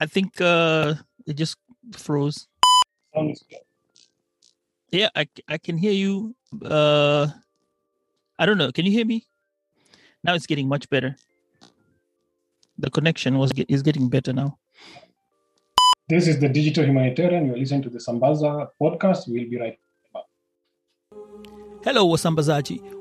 I think uh it just froze. Yeah, I I can hear you. Uh I don't know. Can you hear me? Now it's getting much better. The connection was get, is getting better now. This is the Digital Humanitarian. You're listening to the Sambaza podcast. We'll be right back. Hello, Wasambazaji.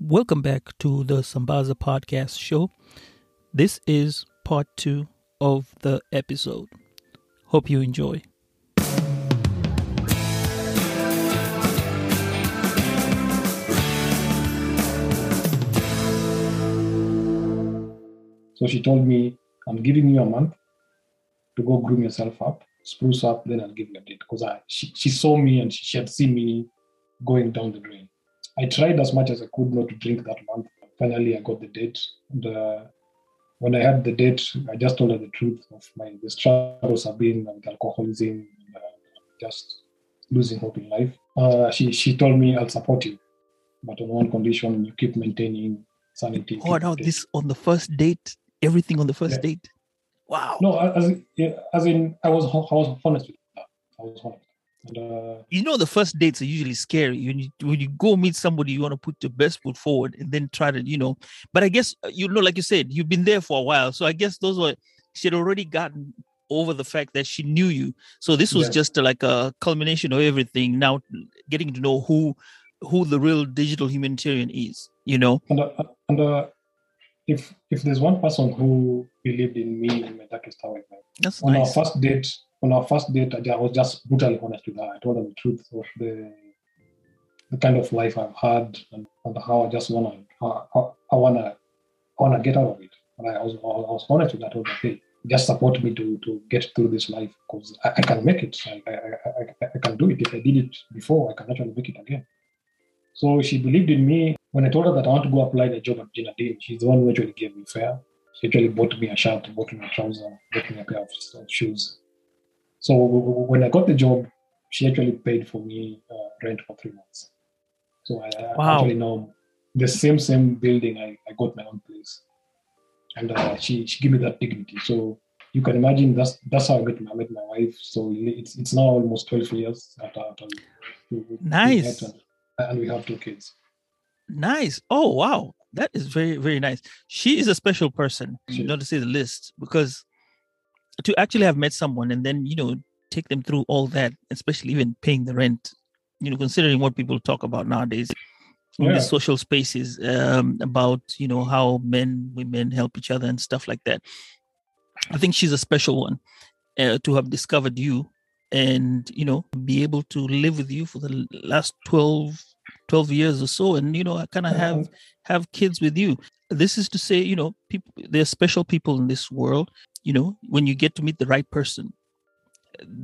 Welcome back to the Sambaza Podcast Show. This is part two of the episode. Hope you enjoy. So she told me, I'm giving you a month to go groom yourself up, spruce up, then I'll give you a date. Because she, she saw me and she, she had seen me going down the drain. I tried as much as I could not to drink that month. Finally, I got the date. And uh, when I had the date, I just told her the truth of my the struggles I've been with alcoholism, and, uh, just losing hope in life. Uh, she she told me I'll support you, but on one condition: you keep maintaining sanity. Oh no, this on the first date, everything on the first Yeah. date. Wow. No, as in, as in I was I was honest with her. I was honest. And, uh, You know the first dates are usually scary. You when you go meet somebody, you want to put your best foot forward and then try to, you know. But I guess uh, you know, like you said, you've been there for a while, so I guess those were she had already gotten over the fact that she knew you. So this was Yeah. just uh, like a culmination of everything. Now getting to know who who the real digital humanitarian is. You know. and uh, and uh, if if there's one person who believed in me in my darkest hour, like, That's on nice. our first date, on our first date, I was just brutally honest with her. I told her the truth of the the kind of life I've had and, and how I just wanna how, how I wanna I wanna get out of it. And I was I was honest with her. I told her, hey, just support me to to get through this life because I, I can make it. I, I, I, I, can do it. If I did it before, I can actually make it again. So she believed in me. When I told her that I want to go apply the job at Gina Dean, she's the one who actually gave me fare. She actually bought me a shirt, bought me a trouser, bought me a pair of shoes. So when I got the job, she actually paid for me uh, rent for three months. So I, I Wow. actually know the same same building. I, I got my own place, and uh, she she gave me that dignity. So you can imagine that's that's how I met my, met my wife. So it's it's now almost twelve years after, after we- we Nice. and, and we have two kids. Nice. Oh wow, that is very very nice. She is a special person, She- not to say the list because to actually have met someone and then you know take them through all that, especially even paying the rent, you know, considering what people talk about nowadays in Yeah. the social spaces um, about you know how men women help each other and stuff like that. I think she's a special one uh, to have discovered you and you know be able to live with you for the last 12 12 years or so and you know i kind of have have kids with you this is to say you know people there's special people in this world you know when you get to meet the right person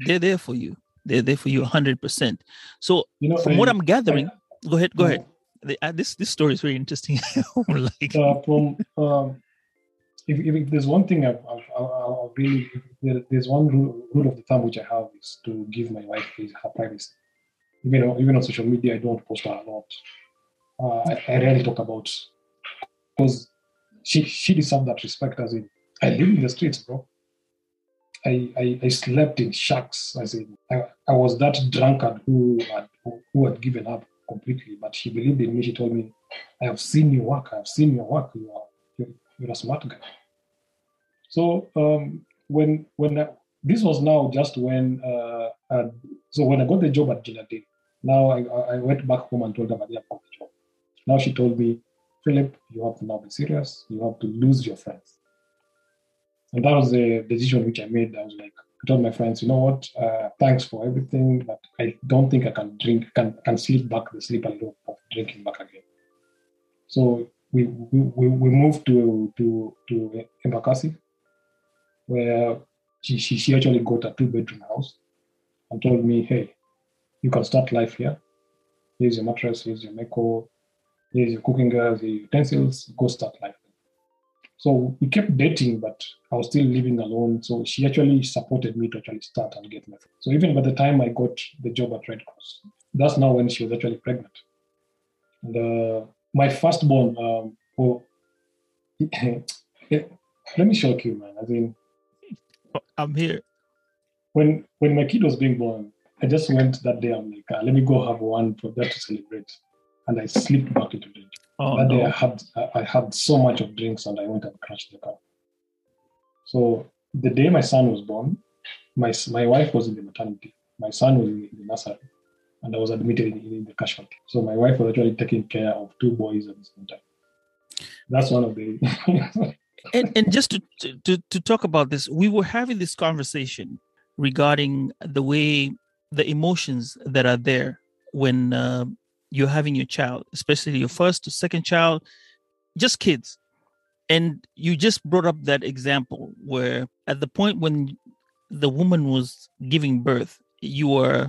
they're there for you they're there for you 100% so You know, from what I- i'm gathering go ahead go I- ahead uh, this this story is very interesting like uh, from um, if, if, there's one thing I've, I've really there, there's one rule, rule of the thumb which I have is to give my wife her privacy. Even on, even on social media, I don't post her a lot. Uh, I, I rarely talk about because she she deserves that respect. As in, I live in the streets, bro. I, I, I slept in shacks. I said I, I was that drunkard who had who, who had given up completely. But she believed in me. She told me, "I have seen you work. I have seen your work. You are you're, you're a smart guy." So um, when when I, this was now just when uh, uh, so when I got the job at Gina now I, I I went back home and told her about the job. Now she told me, Philip, you have to now be serious. You have to lose your friends. And that was the decision which I made. I was like, I told my friends, you know what? Uh, thanks for everything, but I don't think I can drink, can can sleep back the sleep a little of drinking back again. So we we, we moved to to to Embakasi, where she, she, she actually got a two bedroom house and told me, hey, you can start life here. Here's your mattress, here's your meko, here's your cooking gas, your utensils, go start life. So we kept dating, but I was still living alone. So she actually supported me to actually start and get my. So even by the time I got the job at Red Cross, that's now when she was actually pregnant. And uh, my firstborn, um, well, let me shock you, man. I mean, I'm here. When when my kid was being born, I just went that day. I'm like, uh, let me go have one for that to celebrate, and I slipped back into drink. Oh, that no. day I had I had so much of drinks, and I went and crashed the car. So the day my son was born, my my wife was in the maternity. My son was in the, nursery, and I was admitted in, in the casualty. So my wife was actually taking care of two boys at the same time. That's one of the. and and just to, to to talk about this we were having this conversation regarding the way the emotions that are there when uh, you're having your child especially your first or second child just kids and you just brought up that example where at the point when the woman was giving birth you were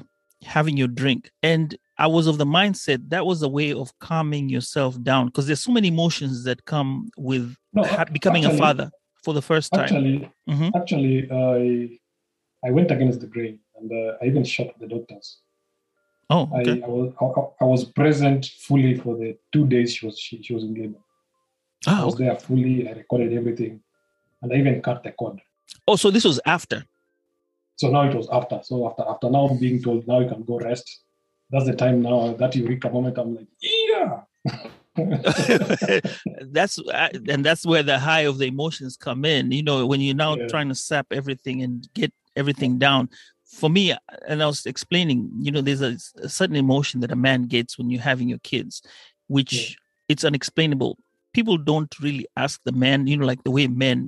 having your drink and i was of the mindset that was a way of calming yourself down because there's so many emotions that come with No, ha- becoming a father for the first time actually, Mhm. actually, I I went against the grain, and uh, I even shot the doctors. Oh okay I, I was I, I was present fully for the two days she was she, she was in labor. I ah, was okay. there fully. I recorded everything, and I even cut the cord. oh so this was after So now it was after. So after after now being told now you can go rest. That's the time now that eureka moment. I'm like, yeah. that's uh, and that's where the high of the emotions come in you know when you're now Yeah. trying to sap everything and get everything down for me and i was explaining you know there's a, a certain emotion that a man gets when you're having your kids which Yeah. it's unexplainable people don't really ask the man you know like the way men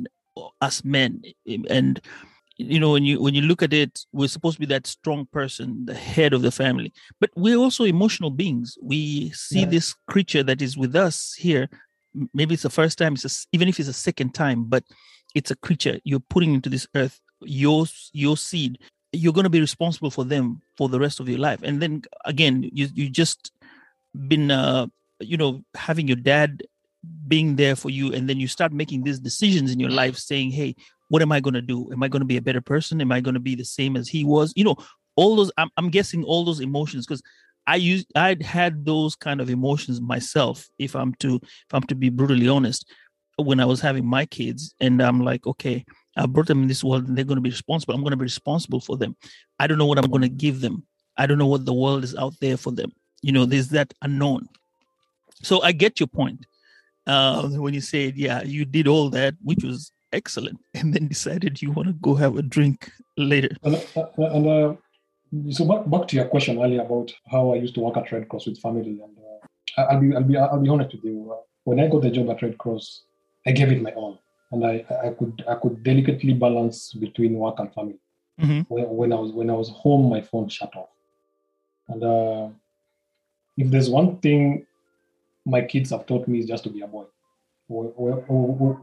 us men eh, eh, and you know when you when you look at it we're supposed to be that strong person the head of the family but we're also emotional beings we see Yeah. this creature that is with us here maybe it's the first time it's a even if it's a second time but it's a creature you're putting into this earth your your seed you're going to be responsible for them for the rest of your life. And then again you you just been uh you know having your dad being there for you and then you start making these decisions in your life saying hey what am i going to do? Am i going to be a better person? Am i going to be the same as he was? You know all those i'm, I'm guessing all those emotions because i used i'd had those kind of emotions myself if i'm to if i'm to be brutally honest when i was having my kids. And i'm like okay i brought them in this world and they're going to be responsible. I'm going to be responsible for them. I don't know what i'm going to give them. I don't know what the world is out there for them. You know there's that unknown. So i get your point. Uh, when you said yeah you did all that which was excellent and then decided you want to go have a drink later. And, uh, and uh, so back, back to your question earlier about how I used to work at Red Cross with family, and uh, I'll be I'll be I'll be honest with you. Uh, when I got the job at Red Cross, I gave it my all, and I I could I could delicately balance between work and family. Mhm. When, when I was when I was home, my phone shut off, and uh, if there's one thing my kids have taught me is just to be a boy. When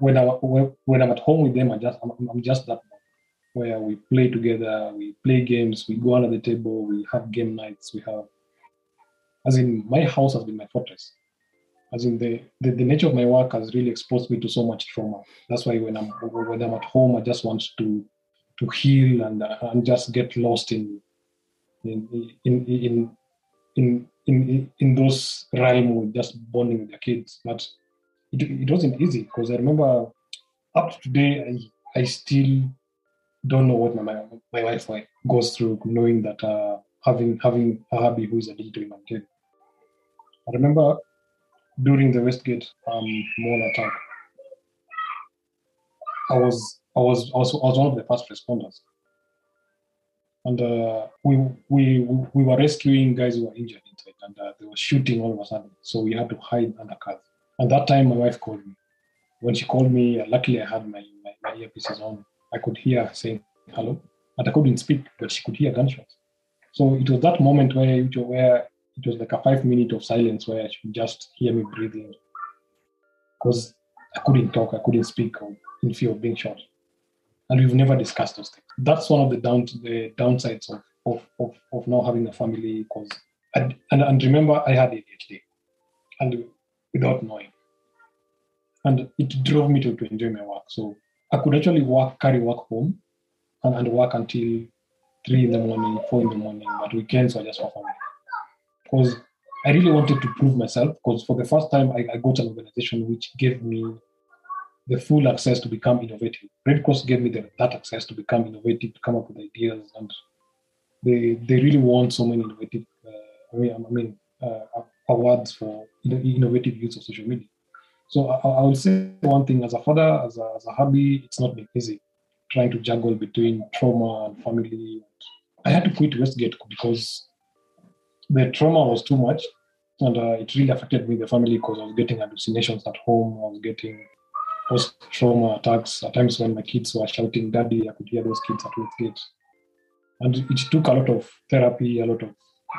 when I when I'm at home with them, I just I'm, I'm just that boy where we play together, we play games, we go under the table, we have game nights, we have as in my house has been my fortress. As in the, the, the nature of my work has really exposed me to so much trauma. That's why when I'm when I'm at home, I just want to to heal and uh, and just get lost in in in in in in, in those realm with just bonding with the kids. But it, it wasn't easy because I remember up to today I, I still don't know what my my, my wife like, goes through knowing that uh, having having a hubby who is a digital human kid. I remember during the Westgate um, mall attack, I was I was also I was one of the first responders, and uh, we we we were rescuing guys who were injured inside, and uh, they were shooting all of a sudden. So we had to hide under cars. And that time, my wife called me. When she called me, uh, luckily I had my, my, my earpieces on. I could hear her saying hello, but I couldn't speak, but she could hear gunshots. So it was that moment where where it was like a five minute of silence where she could just hear me breathing, because I couldn't talk, I couldn't speak, in fear of being shot. and we've never discussed those things. That's one of the down the downsides of of of, of now having a family. Because and, and remember, I had ADHD, and without knowing, and it drove me to, to enjoy my work. So I could actually work, carry work home, and, and work until three in the morning, four in the morning. But weekends were just for family. Because I really wanted to prove myself. Because for the first time, I, I got an organization which gave me the full access to become innovative. Red Cross gave me the, that access to become innovative, to come up with ideas, and they they really want so many innovative. Uh, I mean, I mean uh, awards for innovative use of social media. So I, I will say one thing: as a father, as a, as a hobby, it's not been easy trying to juggle between trauma and family. I had to quit Westgate because the trauma was too much, and uh, it really affected me, the family, because I was getting hallucinations at home. I was getting post trauma attacks. At times when my kids were shouting, Daddy, I could hear those kids at Westgate. And it took a lot of therapy, a lot of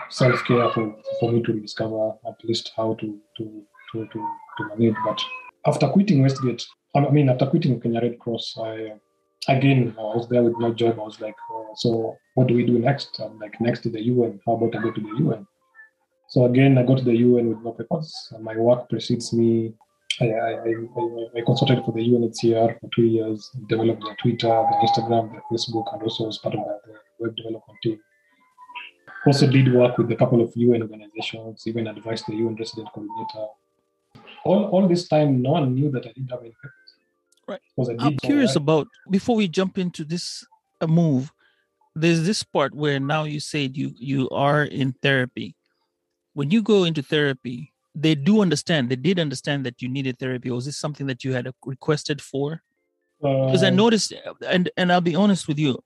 self care for, for me to discover at least how to, to, to, to, to manage. But after quitting Westgate, I mean, after quitting Kenya Red Cross, I again, I was there with no job. I was like, uh, so what do we do next? I'm like, next to the UN. How about I go to the UN? So again, I go to the UN with no papers. My work precedes me I, I, I, consulted for the UNHCR for two years, developed their Twitter, their Instagram, their Facebook, and also was part of the web development team. Also did work with a couple of UN organizations, even advised the UN resident coordinator. All, all this time, no one knew that I didn't have any papers. Right. I'm curious about, before we jump into this uh, move, there's this part where now you said you you are in therapy. When you go into therapy, they do understand they did understand that you needed therapy. Or was this something that you had requested for? Because i um, noticed and and i'll be honest with you.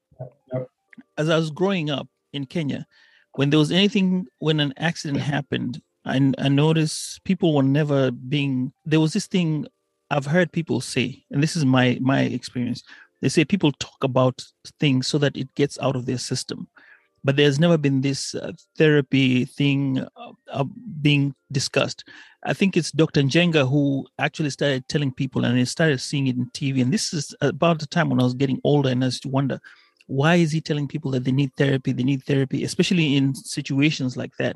As i was growing up in kenya when there was anything when an accident happened I, I noticed people were never being there was this thing i've heard people say and this is my my experience they say people talk about things so that it gets out of their system but there's never been this uh, therapy thing uh, uh, being discussed. I think it's Dr. Njenga who actually started telling people, and I started seeing it in TV. And this is about the time when I was getting older, and I used to wonder, why is he telling people that they need therapy? They need therapy, especially in situations like that.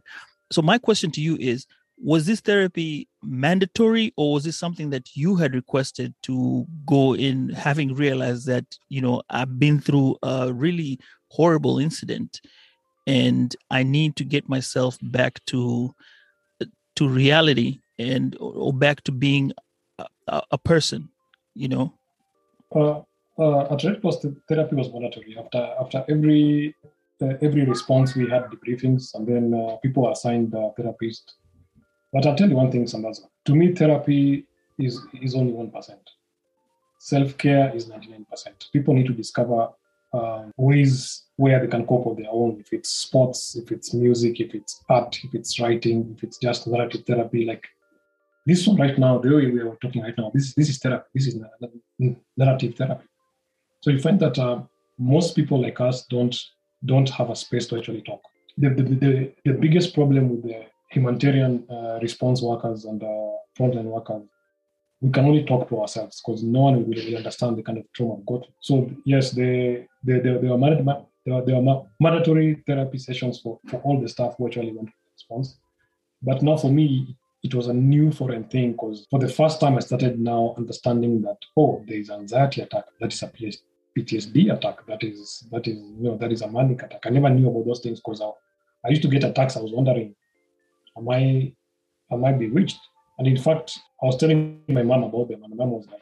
So my question to you is: Was this therapy mandatory, or was this something that you had requested to go in, having realized that you know I've been through a really horrible incident and i need to get myself back to to reality and or back to being a, a person you know? Uh, uh, at red cross the therapy was mandatory. After after every uh, every response we had debriefings and then uh, people assigned a therapist but i'll tell you one thing Sambaza. to me therapy is is only 1% self-care is 99% people need to discover um, ways where they can cope on their own. If it's sports, if it's music, if it's art, if it's writing, if it's just narrative therapy, like this one right now, the way we are talking right now, this this is therapy. This is narrative therapy. So you find that uh, most people like us don't don't have a space to actually talk. The the, the, the biggest problem with the humanitarian uh, response workers and uh, frontline workers we can only talk to ourselves because no one will really understand the kind of trauma we've got. So yes, they they they, they are there are, there are mandatory therapy sessions for, for all the staff who actually went response. But now for me, it was a new foreign thing because for the first time I started now understanding that oh, there is anxiety attack, that is a PTSD attack, that is that is you know that is a manic attack. I never knew about those things because I, I used to get attacks. I was wondering, am I am I bewitched? And in fact, I was telling my mom about them, and my mom was like,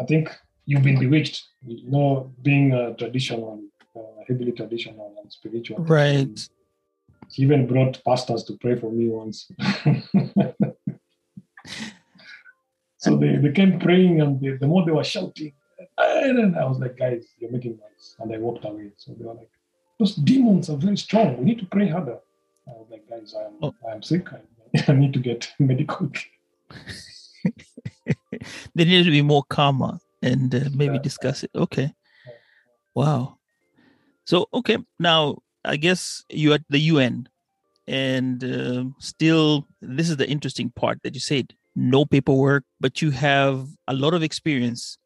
I think you've been bewitched, you know, being a traditional, uh, heavily traditional and spiritual. Right. She even brought pastors to pray for me once. so they, they came praying, and they, the more they were shouting, and I was like, guys, you're making noise. And I walked away. So they were like, those demons are very strong. We need to pray harder. I was like, guys, I'm, oh. I'm sick. I, I need to get medical care. they need to be more calmer and uh, maybe discuss it. Okay. Wow. So, okay. Now, I guess you're at the UN and uh, still, this is the interesting part that you said no paperwork, but you have a lot of experience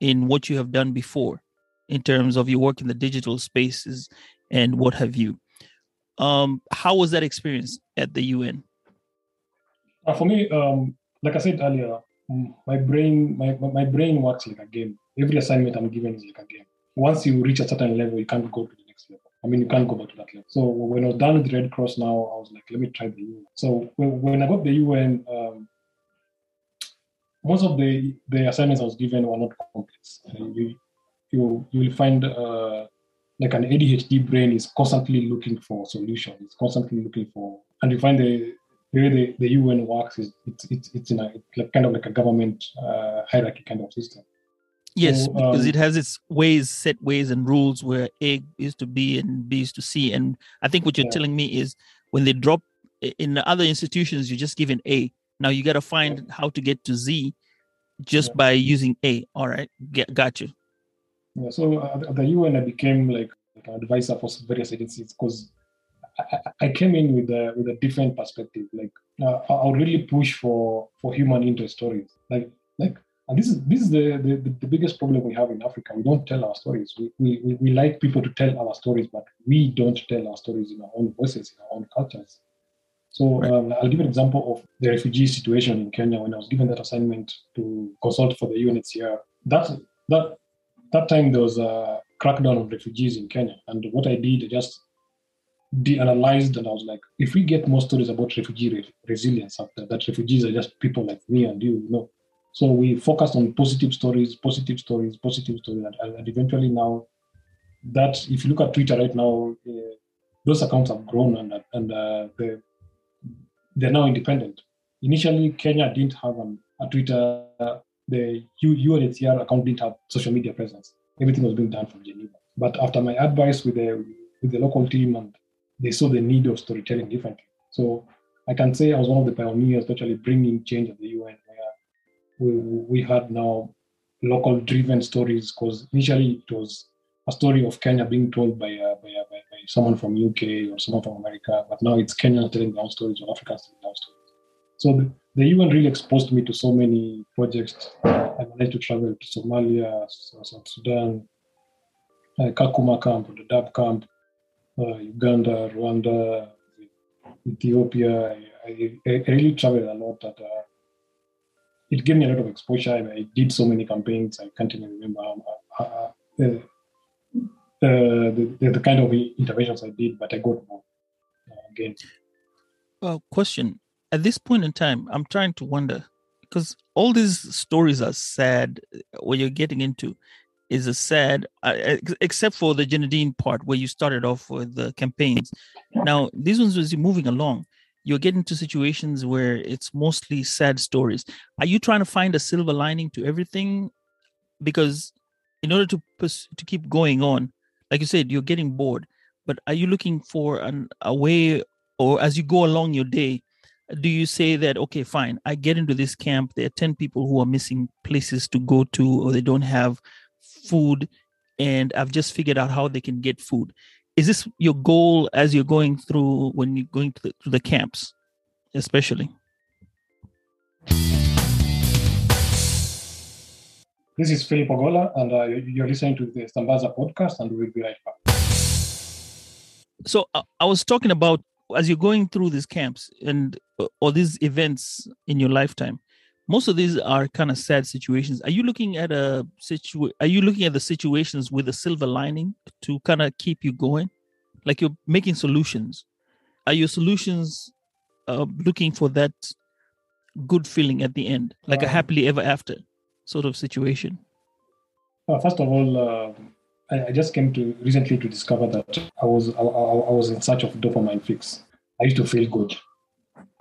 in what you have done before. in terms of your work in the digital spaces and what have you. Um, how was that experience at the UN? Uh, for me, um, like I said earlier, mm, my brain my, my brain works like a game. Every assignment I'm given is like a game. Once you reach a certain level, you can't go to the next level. I mean, you can't go back to that level. So when I was done with the Red Cross, now I was like, let me try the UN. So when, I got the UN, um, most of the the assignments I was given were not complex. Uh, you you you will find uh, like an ADHD brain is constantly looking for solutions. It's constantly looking for, and you find the the way the, the UN works is it's it's it's in a it's like kind of like a government uh, hierarchy kind of system. Yes, so, because um, it has its ways, set ways and rules where A is to B and B is to C. And I think what you're yeah. telling me is when they drop in other institutions, you're just given A. Now you got to find yeah. how to get to Z just yeah. by using A. All right, get, got you. Yeah, so uh, at the UN, I became like, like an advisor for various agencies because I, I, came in with a with a different perspective. Like uh, I'll really push for for human interest stories. Like like and this is this is the, the, the biggest problem we have in Africa. We don't tell our stories. We, we, we like people to tell our stories, but we don't tell our stories in our own voices, in our own cultures. So right. um, I'll give an example of the refugee situation in Kenya when I was given that assignment to consult for the UNHCR. That that that time there was a crackdown on refugees in Kenya, and what I did, I just de-analyzed and I was like, if we get more stories about refugee re- resilience after that refugees are just people like me and you, you know. So we focused on positive stories, positive stories, positive stories, and, and eventually now that if you look at Twitter right now, uh, those accounts have grown and and uh, they they're now independent. Initially, Kenya didn't have an, a Twitter. The UNHCR account didn't have social media presence. Everything was being done from Geneva. But after my advice with the with the local team and they saw the need of storytelling differently. So I can say I was one of the pioneers actually bringing change at the UN, where we, we had now local driven stories because initially it was a story of Kenya being told by, uh, by, uh, by, by, someone from UK or someone from America, but now it's Kenya telling their own stories or Africans telling their own stories. So the, the UN really exposed me to so many projects. I managed to travel to Somalia, South Sudan, uh, Kakuma camp, the Dadaab camp, uh, Uganda, Rwanda, Ethiopia. I, I, I, really traveled a lot. That uh, it gave me a lot of exposure. I, I, did so many campaigns. I can't even remember uh, uh, the, the, the, kind of interventions I did, but I got more again. Well, question at this point in time, I'm trying to wonder because all these stories are sad. What you're getting into is a sad, uh, except for the Genadine part where you started off with the campaigns. Now, these ones, as you're moving along, you're getting to situations where it's mostly sad stories. Are you trying to find a silver lining to everything? Because in order to pers- to keep going on, like you said, you're getting bored. But are you looking for an, a way, or as you go along your day, do you say that okay fine i get into this camp there are 10 people who are missing places to go to or they don't have food and I've just figured out how they can get food. Is this your goal as you're going through when you're going to the, to the camps, especially? This is Philip Ogola, and uh, you're listening to the Sambaza podcast, and we'll be right back. So uh, I was talking about as you're going through these camps and uh, all these events in your lifetime most of these are kind of sad situations. Are you looking at a situ are you looking at the situations with a silver lining to kind of keep you going? Like you're making solutions. Are your solutions uh, looking for that good feeling at the end like a happily ever after sort of situation? well, first of all uh, I, just came to recently to discover that i was I, I was in search of dopamine fix i used to feel good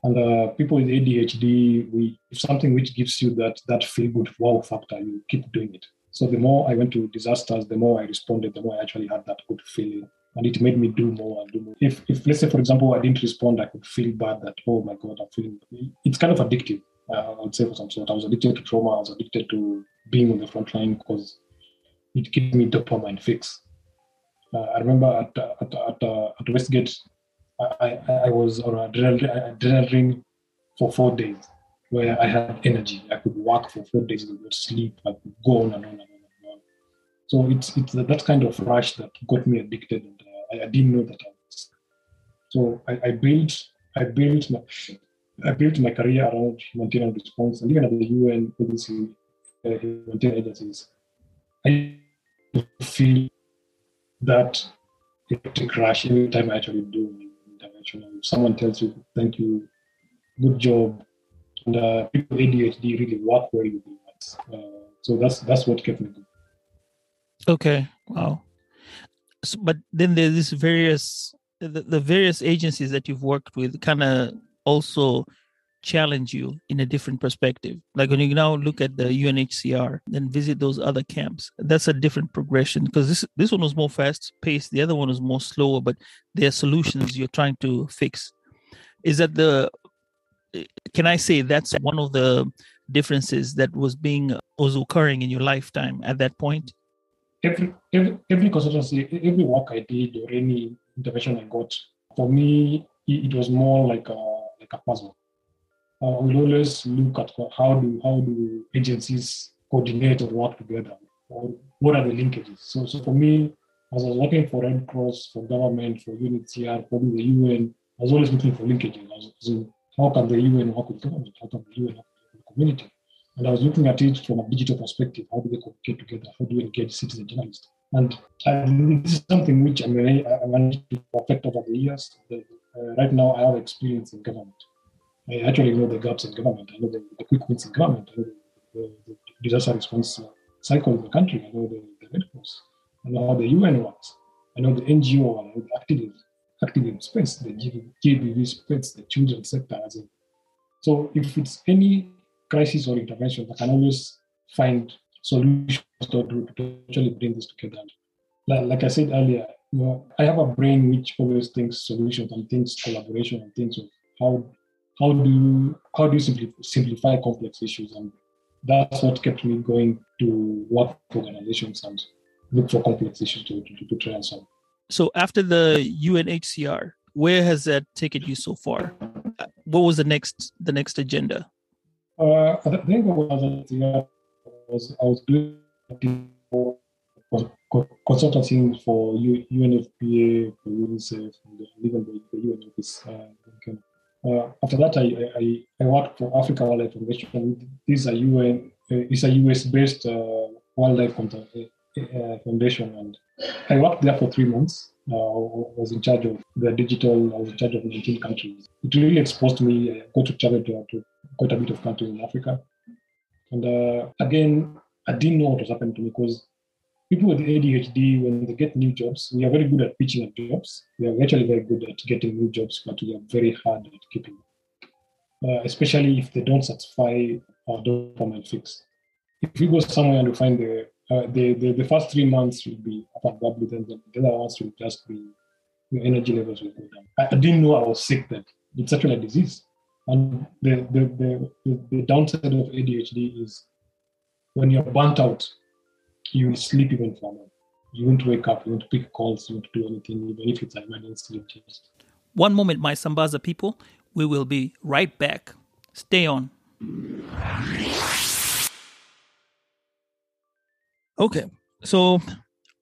and uh, people with ADHD, we if something which gives you that that feel good wow factor, you keep doing it. So the more I went to disasters, the more I responded, the more I actually had that good feeling. And it made me do more and do more. If, if let's say, for example, I didn't respond, I could feel bad that, oh my God, I'm feeling, it's kind of addictive, uh, I would say for some sort. I was addicted to trauma, I was addicted to being on the front line because it gave me dopamine fix. Uh, I remember at, at, at, uh, at Westgate, I, I was on a adrenaline, for four days where I had energy. I could work for four days, I could sleep, I could go on and on and on and on. So it's it's that kind of rush that got me addicted, and uh, I, I, didn't know that I was. So I, I built I built my I built my career around humanitarian response, and even at the UN agency, uh, humanitarian agencies, I feel that it crash every time I actually do an intervention. Someone tells you, "Thank you, good job," and uh, people ADHD really work well with humans. Uh, so that's that's what kept me going. Okay. Wow. So, but then there's this various the, the various agencies that you've worked with kind of also challenge you in a different perspective. Like when you now look at the UNHCR and visit those other camps, that's a different progression because this this one was more fast paced, the other one was more slower, but there are solutions you're trying to fix. Is that the can I say that's one of the differences that was being was occurring in your lifetime at that point? every, every, every consultancy, every work I did or any intervention I got, for me, it was more like a like a puzzle. Uh, I will always look at how do how do agencies coordinate or work together, or what are the linkages. So, so for me, as I was working for Red Cross, for government, for UNHCR, probably the UN, I was always looking for linkages. Was, So how can the UN work with government? How can the UN work with the community? And I was looking at it from a digital perspective. How do they communicate together? How do we engage citizen journalists? And this is something which I mean, I, managed to perfect over the years. The, uh, right now, I have experience in government. I actually know the gaps in government. I know the, the quick wins in government. I know the, the, disaster response uh, cycle in the country. I know the, the Red Cross. I know how the UN works. I know the NGO, I know the activism, activism space, the GBV space, the children's sector. As in. So if it's any crisis or intervention, I can always find solutions to, to actually bring this together. Like, like I said earlier, you know, I have a brain which always thinks solutions and thinks collaboration and thinks of how how do you how do you simplify, simplify complex issues and that's what kept me going to work for organizations and look for complex issues to, to, to try and solve. So after the UNHCR, where has that taken you so far? What was the next the next agenda? Uh, I think what I was, I was doing consulting for UNFPA, for UNICEF, and even the, the UN office. Uh, uh, after that, I, I, I, worked for Africa Wildlife Foundation. This is a UN, uh, it's a US-based uh, wildlife uh, foundation, and I worked there for three months. I was in charge of the digital. I was in charge of 19 countries. It really exposed me. I got to travel to, to quite a bit of countries in Africa. And uh, again, I didn't know what was happening to me because people with ADHD, when they get new jobs, we are very good at pitching at jobs. We are actually very good at getting new jobs, but we are very hard at keeping them, uh, especially if they don't satisfy our dopamine fix. If we go somewhere and we find the, uh, the, the, the, first three months will be up and then the other ones will just be, your energy levels will go down. I, I didn't know I was sick then. It's actually a disease. And the, the, the, the downside of ADHD is when you're burnt out, you will sleep even for more. You won't wake up, you won't pick calls, you won't do anything, even if it's an emergency. One moment, my Sambaza people. We will be right back. Stay on. Okay, so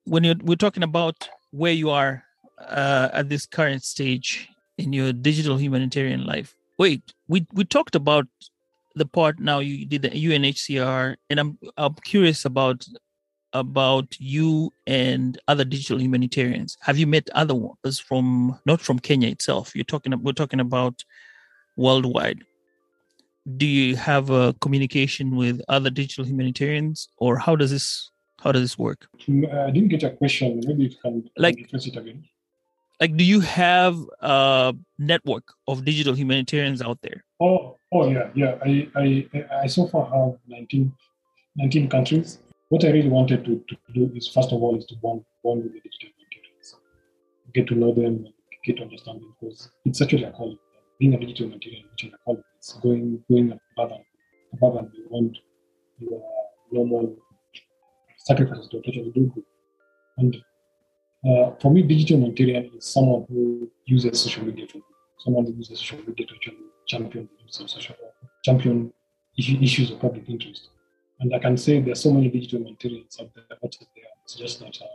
when you're, we're talking about where you are uh, at this current stage in your digital humanitarian life, wait, we we talked about the part now you did the UNHCR, and I'm I'm curious about about you and other digital humanitarians. Have you met other ones from not from Kenya itself? You're talking we're talking about worldwide. Do you have a communication with other digital humanitarians, or how does this how does this work? I didn't get a question. Maybe you can like it again like do you have a network of digital humanitarians out there oh oh yeah yeah i i, I so far have 19, 19 countries what i really wanted to, to do is first of all is to bond, bond with the digital humanitarians get to know them get to understand them because it's actually a calling being a digital which is a calling it's going going above and above and beyond your normal sacrifices to actually do good. And uh, for me, digital humanitarian is someone who uses social media for someone who uses social media to actually champion social champion issues of public interest. And I can say there are so many digital materials out there, It's just that uh,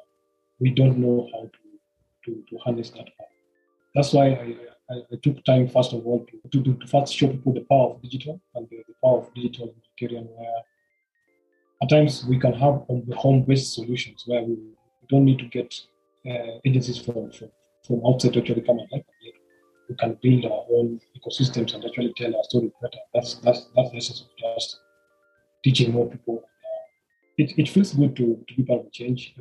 we don't know how to, to, to harness that power. That's why I, I, I, took time, first of all, to, to, to first show people the power of digital and the, the power of digital in humanitarian, where at times we can have home-based solutions where we, don't need to get uh, agencies from, from, from outside to actually come and help. We can build our own ecosystems and actually tell our story better. That's that's that's the essence of just teaching more people. It, it feels good to, to be part of change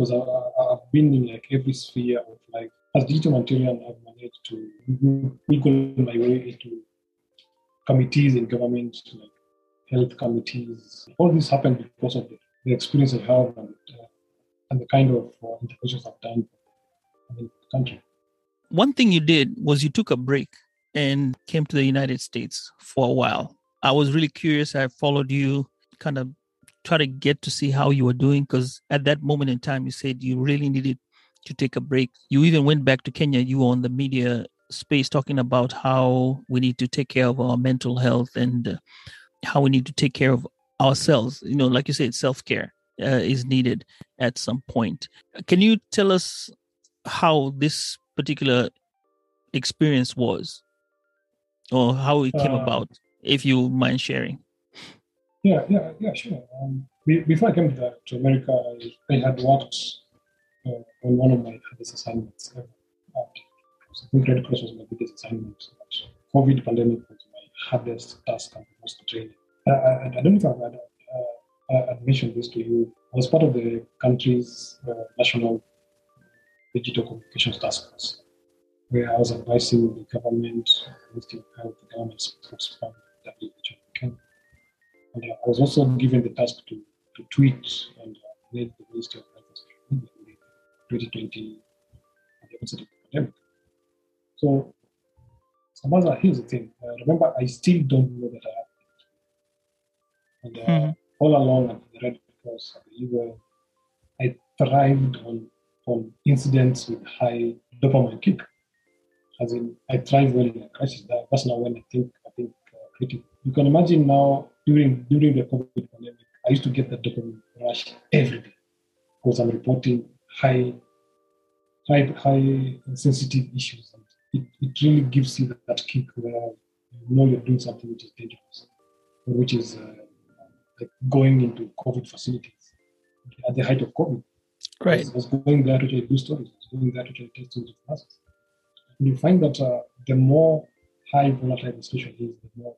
because uh, I, have been in like every sphere of life. As digital humanitarian, I've managed to wiggle my way into committees in government, like health committees. All this happened because of the, the experience I have and, uh, and the kind of uh, interventions I've done in the country. One thing you did was you took a break and came to the United States for a while. I was really curious. I followed you, kind of try to get to see how you were doing because at that moment in time, you said you really needed to take a break. You even went back to Kenya. You were on the media space talking about how we need to take care of our mental health and uh, how we need to take care of ourselves. You know, like you said, self care uh, is needed at some point. Can you tell us how this particular experience was, or how it came uh, about, if you mind sharing? Yeah, yeah, yeah, sure. Um, before I came to, to America, I, I, had worked uh, on one of my hardest assignments. Uh, think Red Cross was my biggest assignment. COVID pandemic was my hardest task and most training. I, I, I, don't know if I've, uh, I've mentioned this to you. I was part of the country's uh, national digital communications task force, where I was advising the government, Ministry of Health, the government And I was also given the task to, to tweet and uh, lead the Ministry of Health and Social Media in 2020 at the onset of the pandemic. So Sambaza, here's the thing. Uh, remember, I still don't know that I have it. And uh, mm-hmm. all along at the Red Cross, at the UN, I thrived on, on incidents with high dopamine kick. As in, I thrive well in a crisis. That, that's not when I think I think critically. You can imagine now during during the COVID pandemic, I used to get the dopamine rush every day because I'm reporting high high high sensitive issues and it, it really gives you that, that kick where you know you're doing something which is dangerous, which is uh, like going into COVID facilities at the height of COVID. Right. I was going there to tell do stories. I was going there to tell stories of classes. And you find that uh, the more high volatile the situation is, the more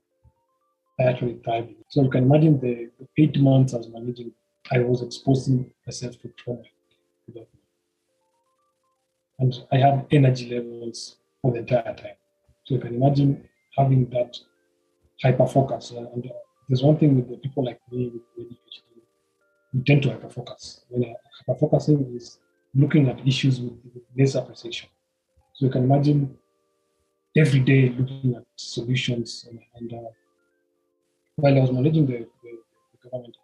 I actually. So you can imagine the, eight months I was managing, I was exposing myself to trauma. And I had energy levels for the entire time. So you can imagine having that hyper focus. and uh, there's one thing with the people like me with ADHD, we tend to hyper focus. When hyper focusing is looking at issues with, with less appreciation. So you can imagine every day looking at solutions. And, and uh, while I was managing the, the, the government,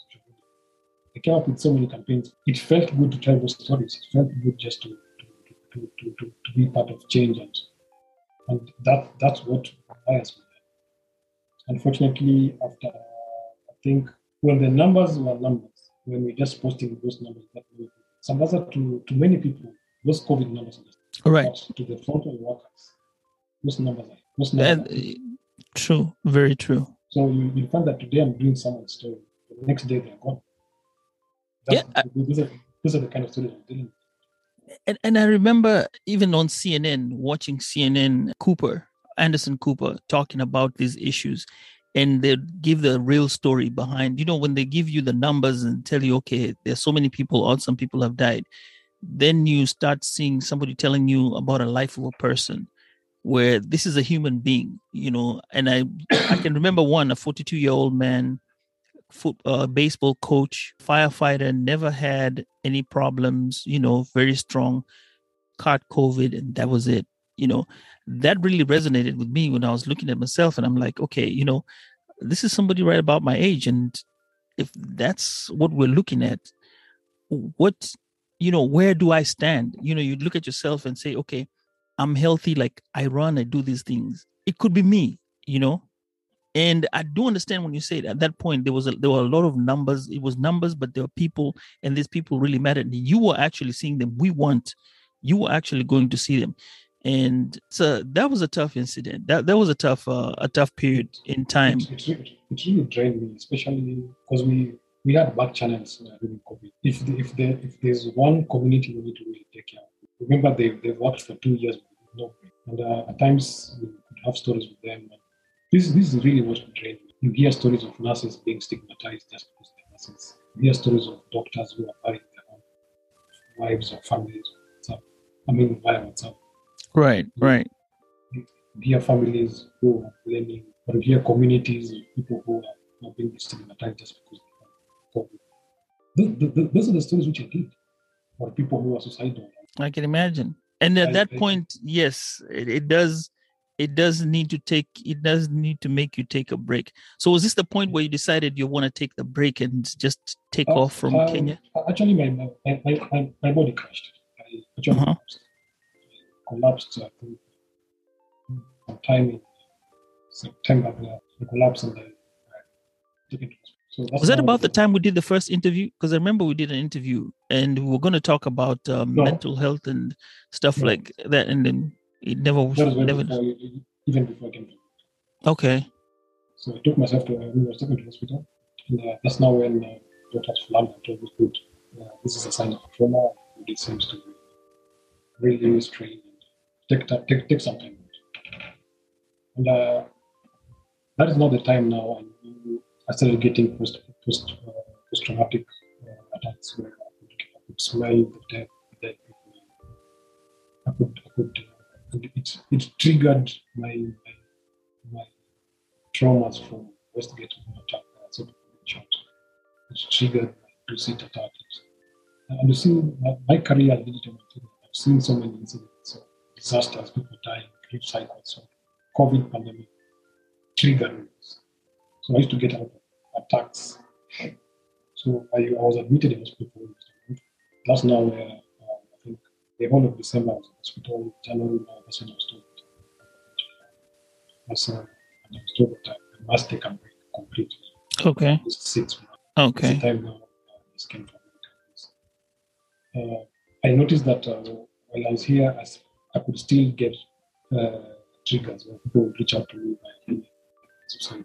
I came up with so many campaigns. It felt good to tell those stories. It felt good just to to, to, to, to be part of change and and that that's what inspires me. Unfortunately, after I think when the numbers were numbers, when we're just posting those numbers, that some other to to many people, those COVID numbers are right to the frontline workers, those numbers are those numbers. Uh, true, very true. So you, you find that today I'm doing someone's story, the next day they're gone. That's, yeah, I, those, are, those are the kind of stories I'm dealing with and, and I remember even on CNN watching CNN Cooper, Anderson Cooper, talking about these issues. And they give the real story behind, you know, when they give you the numbers and tell you, okay, there's so many people or some people have died, then you start seeing somebody telling you about a life of a person where this is a human being, you know. And I I can remember one, a 42 year old man foot, uh, baseball coach, firefighter, never had any problems, you know, very strong, caught COVID, and that was it. You know, that really resonated with me when I was looking at myself, and I'm like, okay, you know, this is somebody right about my age, and if that's what we're looking at, what, you know, where do I stand? You know, you look at yourself and say, okay, I'm healthy, like I run, I do these things. It could be me, you know, And I do understand when you say it, at that point there was a, there were a lot of numbers. It was numbers, but there were people, and these people really mattered. You were actually seeing them. We weren't. You were actually going to see them, and so that was a tough incident. That that was a tough uh, a tough period in time. It, it, really, it really drained me, especially because we we had back channels uh, during COVID. If the, if there if there's one community we need to really take care of, remember they they've worked for two years and uh, at times we could have stories with them. And this this is really what drained me. You hear stories of nurses being stigmatized just because they're nurses. You hear stories of doctors who are burying their own wives or families. WhatsApp. I mean, via WhatsApp. Right, right. You hear families who are blaming, or you hear communities of people who are, are being stigmatized just because they have COVID. Th- th- th- those are the stories which I did, or people who are suicidal. I can imagine. And at that point, yes, it, it does. It does need to take. It does need to make you take a break. So, was this the point where you decided you want to take the break and just take Uh, off from um, Kenya? Actually, my my, my, my, body crashed. I actually Uh-huh. collapsed. Sometime in September. there, I collapsed and I, I took it to hospital. So that's Was that about the time we did the first interview? Because I remember we did an interview and we were going to talk about um, No. mental health and stuff No. like that, and then it never was. That was Never. before, even before I came to. Okay. So I took myself to uh, we were taken to hospital, and uh, that's now when uh, doctors London told me, "Good, uh, this is a sign of trauma. It seems to be really strained. Take ti- take take some time." And uh, that is not the time now. And I started getting post post uh, post traumatic uh, attacks where I could, I could smell the death, people. I could I could. Uh, it, it triggered my my, my traumas from attack uh, sort of shot, which triggered my lucid attacks. And you see, my, my career as I've seen so many incidents of disasters, people dying, grief cycles. So COVID pandemic triggered this. So I used to get out attacks. So I, I was admitted in hospital. for almost a month. That's now where uh, I think the whole of December I was in hospital. January now that's when I was told. That's, uh, and I was told that I must take a break completely. Okay. Six months. Okay. It's time now uh, this came from Uh, I noticed that uh, while I was here, i could still get uh, triggers where people would reach out to me by email,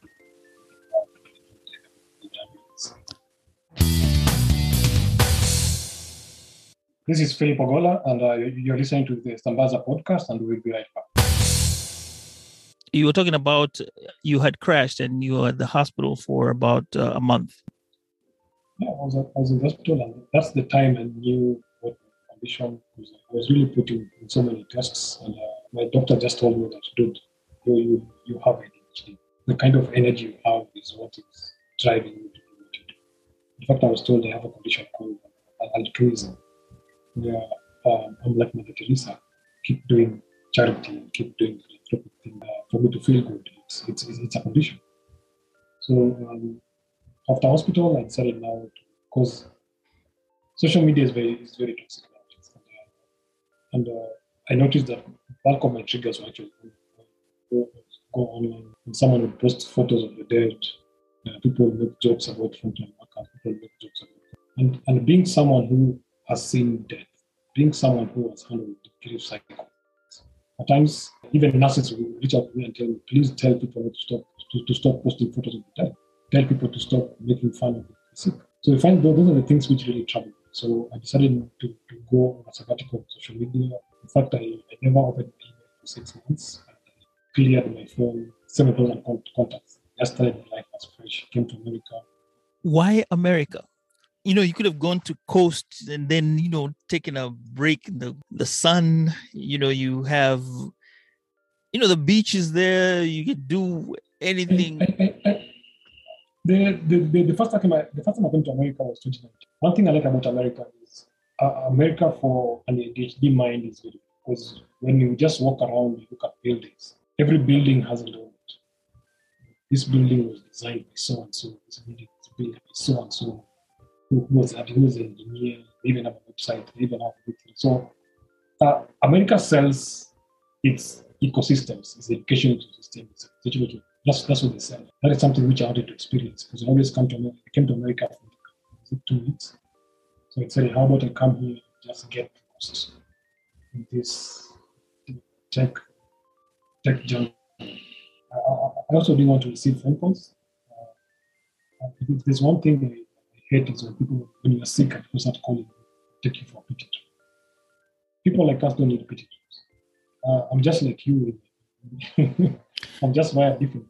This is Philip Ogola, and uh, you're listening to the Sambaza podcast, and we'll be right back. You were talking about you had crashed and you were at the hospital for about uh, a month. Yeah, I was, I was in the hospital, and that's the time I knew what my condition was. I was really putting in so many tests, and uh, my doctor just told me that, dude, you, you, you have ADHD. The kind of energy you have is what is driving you to In fact, I was told I have a condition called altruism, where um, I'm like Mother Teresa, keep doing charity, keep doing philanthropic thing uh, for me to feel good. It's, it's, it's a condition. So um, after hospital, I decided now because social media is very is very toxic. And, uh, and uh, I noticed that bulk of my triggers were actually go, go online. And someone would post photos of the dead. Uh, people make jokes about frontline and and being someone who has seen death, being someone who has handled the grief cycle. At times, even nurses will reach out to me and tell me, please tell people to stop to, to stop posting photos of the dead tell people to stop making fun of the sick. So I find those those are the things which really trouble me. So I decided to, to go on a sabbatical on social media. In fact, I, I never opened my email for six months. I cleared my phone, 7,000 con- contacts. Started my life as fresh. Came to America. Why America? You know, you could have gone to coast and then, you know, taken a break in the, the sun. You know, you have, you know, the beach is there. You could do anything. I, I, I, the, the, the, the first time I, the first time I came to America was 2019. One thing I like about America is uh, America for an ADHD mind is very because when you just walk around, you look at buildings. Every building has a layout. This building was designed by so and so. This building by so and so. Who was who was an engineer? Even have a website. Even have everything. So uh, America sells its ecosystems, its education ecosystem, its education That's that's what they sell. That is something which I wanted to experience because I always come to America. I came to America for two weeks. So I said, how about I come here and just get lost in this tech tech jungle. I also didn't want to receive phone calls. There's one thing I, hate is when people, when you're sick and people start calling you, take you for a pity. People like us don't need pity. Uh, I'm just like you. I'm just wired different.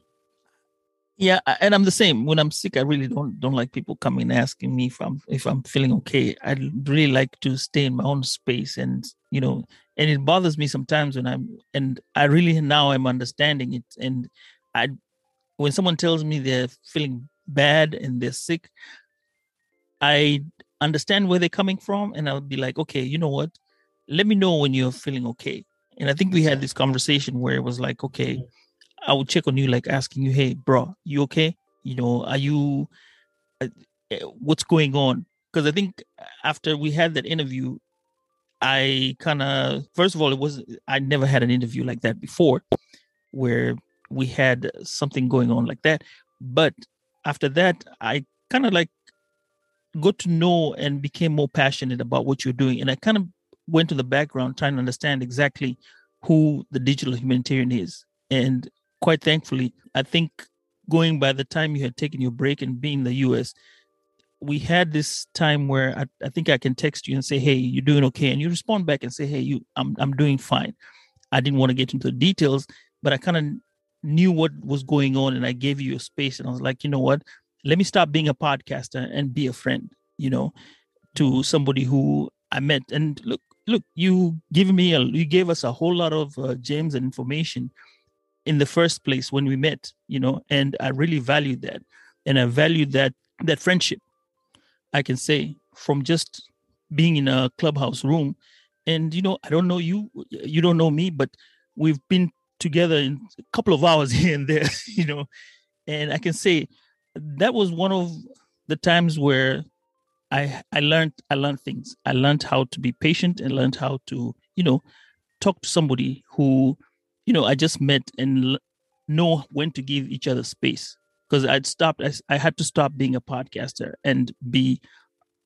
Yeah, and I'm the same. When I'm sick, I really don't don't like people coming asking me if I'm if I'm feeling okay. I really like to stay in my own space, and you know, and it bothers me sometimes when I'm and I really now I'm understanding it. And I, when someone tells me they're feeling bad and they're sick, I understand where they're coming from, and I'll be like, okay, you know what? Let me know when you're feeling okay. And I think we had this conversation where it was like, okay, I would check on you, like asking you, hey, bro, you okay? You know, are you, uh, eh, what's going on? Because I think after we had that interview, I kind of, first of all, it was, I never had an interview like that before where we had something going on like that. But after that, I kind of like got to know and became more passionate about what you're doing. And I kind of went to the background trying to understand exactly who the digital humanitarian is. And quite thankfully, I think going by the time you had taken your break and being in the US, we had this time where I, I think I can text you and say, Hey, you're doing okay. And you respond back and say, Hey, you I'm I'm doing fine. I didn't want to get into the details, but I kind of knew what was going on and I gave you a space and I was like, you know what? Let me stop being a podcaster and be a friend, you know, to somebody who I met. And look, look, you give me a, you gave us a whole lot of uh, gems and information in the first place when we met, you know, and I really valued that. And I valued that that friendship. I can say from just being in a clubhouse room and you know, I don't know you you don't know me, but we've been together in a couple of hours here and there, you know. And I can say that was one of the times where I I learned I learned things. I learned how to be patient and learned how to, you know, talk to somebody who, you know, I just met and know when to give each other space. Because I'd stopped, I, I had to stop being a podcaster and be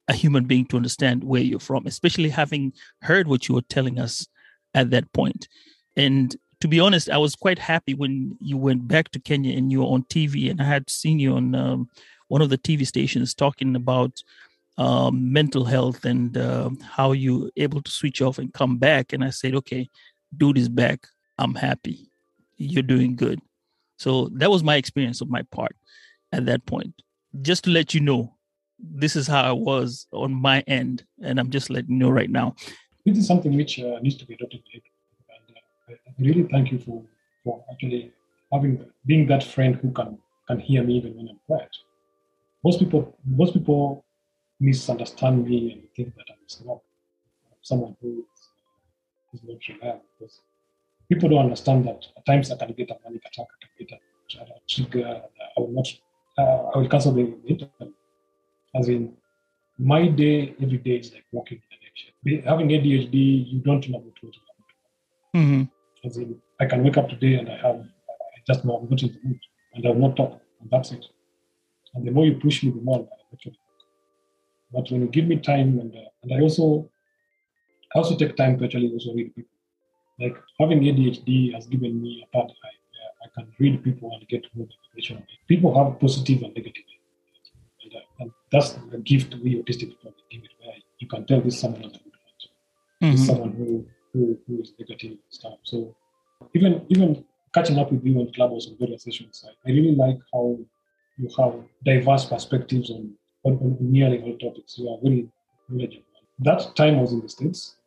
a human being to understand where you're from, especially having heard what you were telling us at that point. And to be honest, I was quite happy when you went back to Kenya and you were on TV, and I had seen you on um, one of the TV stations talking about um, mental health and uh, how you able to switch off and come back. And I said, okay, dude is back. I'm happy. You're doing good. So that was my experience of my part at that point. Just to let you know, this is how I was on my end, and I'm just letting you know right now. This is something which uh, needs to be adopted. Really thank you for for actually having being that friend who can can hear me even when I'm quiet. Most people, most people misunderstand me and think that I'm not someone who is, is not reliable because people don't understand that at times I can get a panic attack, I can get a, a trigger, I will not, uh, I will cancel the, interview. As in, my day every day is like walking in an eggshell. Having ADHD, you don't know what to do. Mm-hmm. As in, I can wake up today and I have, I just know I'm not in the mood and I will not talk, and that's it. And the more you push me, the more I actually but when you give me time, and, uh, and I also I also take time to actually also read people. Like having ADHD has given me a part I, I can read people and get more information. People have positive and negative, and, uh, and that's the gift we autistic people give it, where you can tell this someone good mm-hmm. this someone who, who who is negative and stuff. So even even catching up with you on Clubhouse on various sessions, I, I really like how you have diverse perspectives on on, on nearly all topics. You are very knowledgeable. That time I was in the States.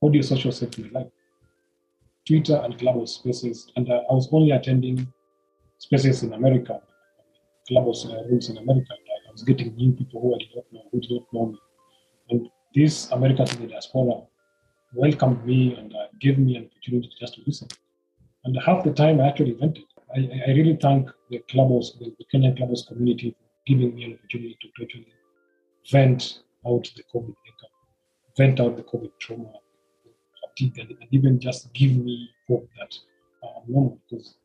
what do Audio social safety like Twitter and Clubhouse spaces, and I was only attending spaces in America, Clubhouse uh, rooms in America. And I was getting new people who I did not know, who did not know me. And these Americans in the diaspora welcomed me and uh, gave me an opportunity just to listen. And half the time I actually vented. I, I really thank the Clubhouse, the, the Kenyan Clubhouse community for giving me an opportunity to actually vent out the COVID vent out the COVID trauma, fatigue, and, and even just give me hope that uh, I'm normal. Because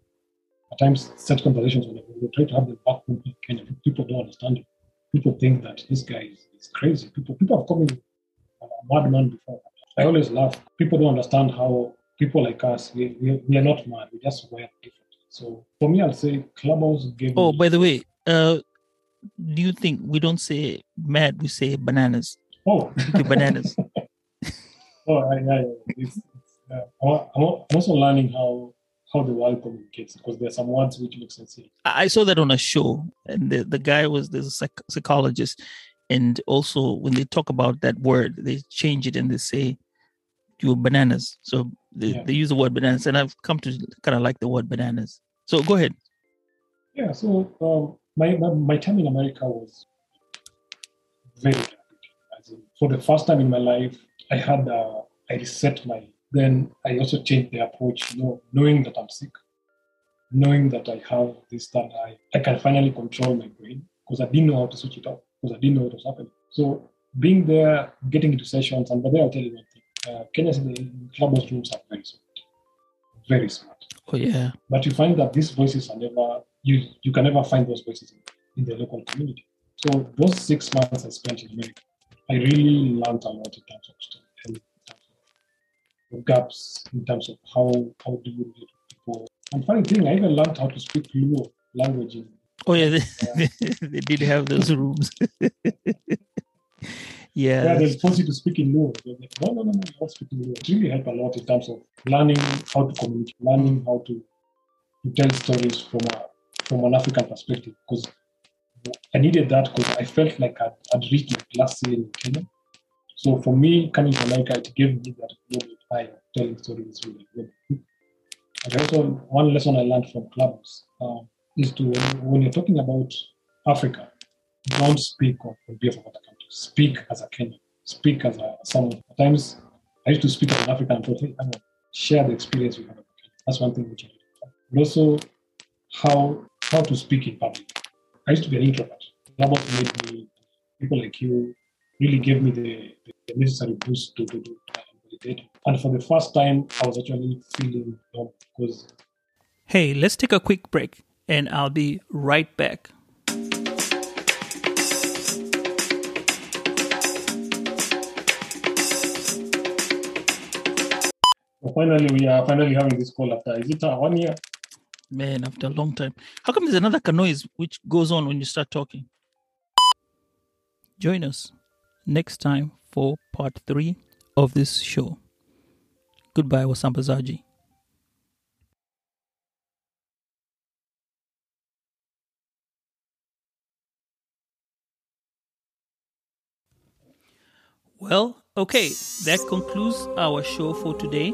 at times such conversations when they try to have them back in Kenya, people don't understand it. People think that this guy is, is crazy. People people have called me a madman before. I always laugh. People don't understand how people like us, we, we, we are not mad. We just wear different. So for me, I'll say Clubhouse gave Oh, by the way, uh, do you think we don't say mad, we say bananas? oh, bananas. oh, I, I, it's, it's, uh, I'm, I'm also learning how how the world communicates because there are some words which make sense here. I saw that on a show, and the, the guy was the psych- psychologist. And also, when they talk about that word, they change it and they say you're bananas. So they, Yeah. they use the word bananas, and I've come to kind of like the word bananas. So go ahead. Yeah, so um, my, my my time in America was very. As in, for the first time in my life, I had uh, I reset my. Then I also changed the approach, you know, knowing that I'm sick, knowing that I have this that I I can finally control my brain because I didn't know how to switch it off because I didn't know what was happening. So being there, getting into sessions, and but then I'll tell you one thing: uh, Kenya's in the clubhouse rooms are very smart, very smart Oh yeah. but you find that these voices are never you you can never find those voices in, in the local community so those six months i spent in america i really learned a lot in terms of in terms of gaps in terms of how how do you relate with people and funny thing i even learned how to speak luo language in Oh yeah. They, they did have those rooms. yeah. yeah, they force you to speak in Luo. They're like, no, no, no, no, you don't speak in Luo. It really helped a lot in terms of learning how to communicate, learning how to, to tell stories from a from an African perspective. Because I needed that because I felt like I'd, I'd reached my glass ceiling in Kenya. So for me, coming to America, it gave me that global eye of telling stories with a global. And also, one lesson I learned from clubs um, is to when you're talking about Africa, don't speak on behalf of other countries. Speak as a Kenyan. Speak as a someone. At times, I used to speak as an African to share the experience we have. That's one thing which I did. And also, how how to speak in public. I used to be an introvert. That what made me people like you really gave me the, the necessary boost to do validate. And for the first time, I was actually feeling because Hey, let's take a quick break, and I'll be right back. Finally we are finally having this call after is it uh, one year? Man, after a long time. How come there's another noise which goes on when you start talking? Join us next time for part three of this show. Goodbye, Wasambazaji. Well, okay, that concludes our show for today.